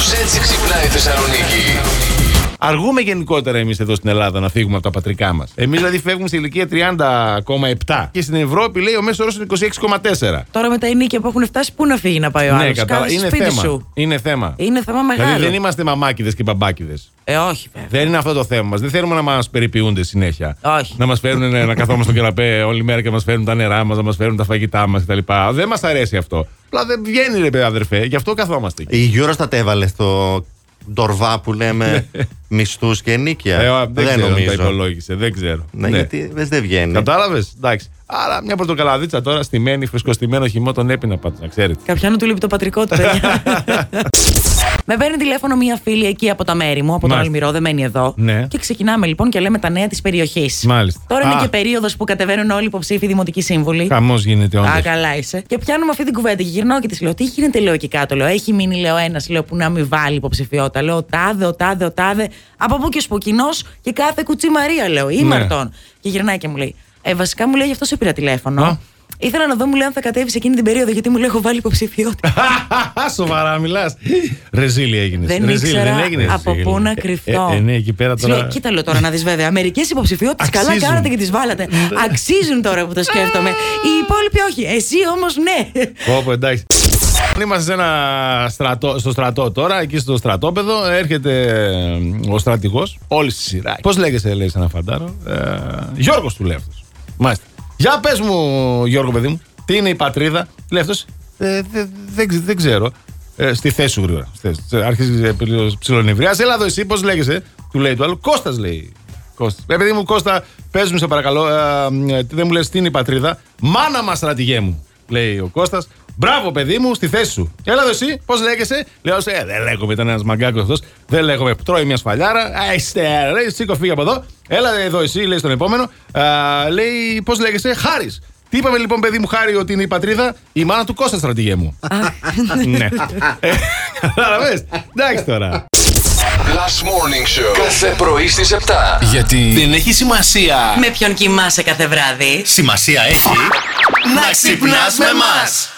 Κάπως έτσι ξυπνάει η Θεσσαλονίκη. Αργούμε γενικότερα εμείς εδώ στην Ελλάδα να φύγουμε από τα πατρικά μας. Εμείς δηλαδή φεύγουμε σε ηλικία 30,7 και στην Ευρώπη λέει ο μέσος όρος είναι 26,4. Τώρα με τα ενίκια που έχουν φτάσει, πού να φύγει να πάει ο άλλος; Ναι, κατάλαβα. Είναι σπίτι θέμα. σου. Είναι θέμα. Είναι θέμα μεγάλο. Δηλαδή δεν είμαστε μαμάκιδε και μπαμπάκιδε. Ε, όχι, βέβαια. Δεν είναι αυτό το θέμα μας. Δεν θέλουμε να μας περιποιούνται συνέχεια. Όχι. Να μας φέρουν να καθόμαστε στο κεραπέ όλη μέρα και να μας φέρουν τα νερά μας, να μας φέρουν τα φαγητά μας κτλ. Δεν μας αρέσει αυτό. Απλά δεν βγαίνει ρε παιδί αδερφέ, γι' αυτό καθόμαστε. εκεί. Η Eurostat έβαλε στο ντορβά που λέμε μισθούς και νίκια. Ε, α, δεν, ξέρω αν τα νομίζω. υπολόγισε, δεν ξέρω. Ναι, γιατί δεν δεν βγαίνει. Κατάλαβες, εντάξει. Άρα μια πορτοκαλαδίτσα τώρα στημένη, φρεσκοστημένο χυμό τον έπινα πάντω, να ξέρετε. Καπιάνου του λείπει το πατρικό του, παιδιά. Με παίρνει τηλέφωνο μία φίλη εκεί από τα μέρη μου, από τον Μάλιστα. Αλμυρό, δεν μένει εδώ. Ναι. Και ξεκινάμε λοιπόν και λέμε τα νέα της περιοχής. Μάλιστα. Τώρα είναι Α. και περίοδος που κατεβαίνουν όλοι οι υποψήφοι δημοτικοί σύμβουλοι. Χαμός γίνεται όντως. Α, καλά είσαι. Και πιάνουμε αυτή την κουβέντα και γυρνάω και της λέω: Τι γίνεται, λέω εκεί κάτω; Λέω: Έχει μείνει, λέω, ένας λέω, που να μην βάλει υποψηφιότητα. Λέω: Ο τάδε, ο τάδε, ο τάδε. Από πού και σποκινό και κάθε κουτσί Μαρία, λέω. Ναι. Ήμαρτον. Και γυρνάει και μου λέει: Ε, βασικά μου λέει, γι' αυτό σε πήρα τηλέφωνο. Α. Ήθελα να δω, μου λέει, αν θα κατέβεις εκείνη την περίοδο, γιατί μου λέει: Έχω βάλει υποψηφιότητα. Σοβαρά μιλάς. Ρεζίλη έγινες. δεν ήξερα από πού να κρυφτώ. Ε, ε, ναι, εκεί πέρα Της λέω, τώρα. Κοίτα, λέω τώρα να δεις βέβαια. Μερικές υποψηφιότητες καλά Αξίζουν. κάνατε και τις βάλατε. Αξίζουν τώρα που το σκέφτομαι. Οι υπόλοιποι όχι. Εσύ όμως ναι. Πω, πω, εντάξει. Είμαστε σε ένα στρατό, στο στρατό τώρα, εκεί στο στρατόπεδο. Έρχεται ε, ο στρατηγός, όλη στη σειρά. Πώς λέγεσαι, λέει σε ένα φαντάρο. Ε, Γιώργος του λέει αυτός. Μάλιστα. Για πες μου, Γιώργο, παιδί μου, τι είναι η πατρίδα; Λέει αυτός. Ε, δε- δεν ξε- δεν ξέρω. Ε, στη θέση σου γρήγορα. στη θέση. Ε, Αρχίζεις ε, ψιλονευριάς. Έλα εδώ εσύ, πώς λέγεσαι; Του λέει του άλλου. Κώστας λέει. Κώστας. Ε, παιδί μου, Κώστα, πες μου σε παρακαλώ. Ε, ε, τι δεν μου λες, τι είναι η πατρίδα. Μάνα μας, στρατηγέ μου, λέει ο Κώστας. Μπράβο, παιδί μου, στη θέση σου. Έλα εδώ εσύ, πώς λέγεσαι; Λέω, ε, δεν λέγομαι, ήταν ένας μαγκάκος αυτός. Δεν λέγομαι, τρώει μια σφαλιάρα. Α, Είστε, ρε, σήκω, φύγε από εδώ. Έλα εδώ εσύ, λέει στον επόμενο. Α, λέει, πώς λέγεσαι, Χάρης. Τι είπαμε λοιπόν, παιδί μου, Χάρη, ότι είναι η πατρίδα, η μάνα του Κώστα, στρατηγέ μου. ναι. Ε, Κατάλαβε. Εντάξει τώρα. Last Morning Show. Κάθε πρωί στις 7. Γιατί δεν έχει σημασία Με ποιον κοιμάσαι κάθε βράδυ; Σημασία έχει να ξυπνάς με μας.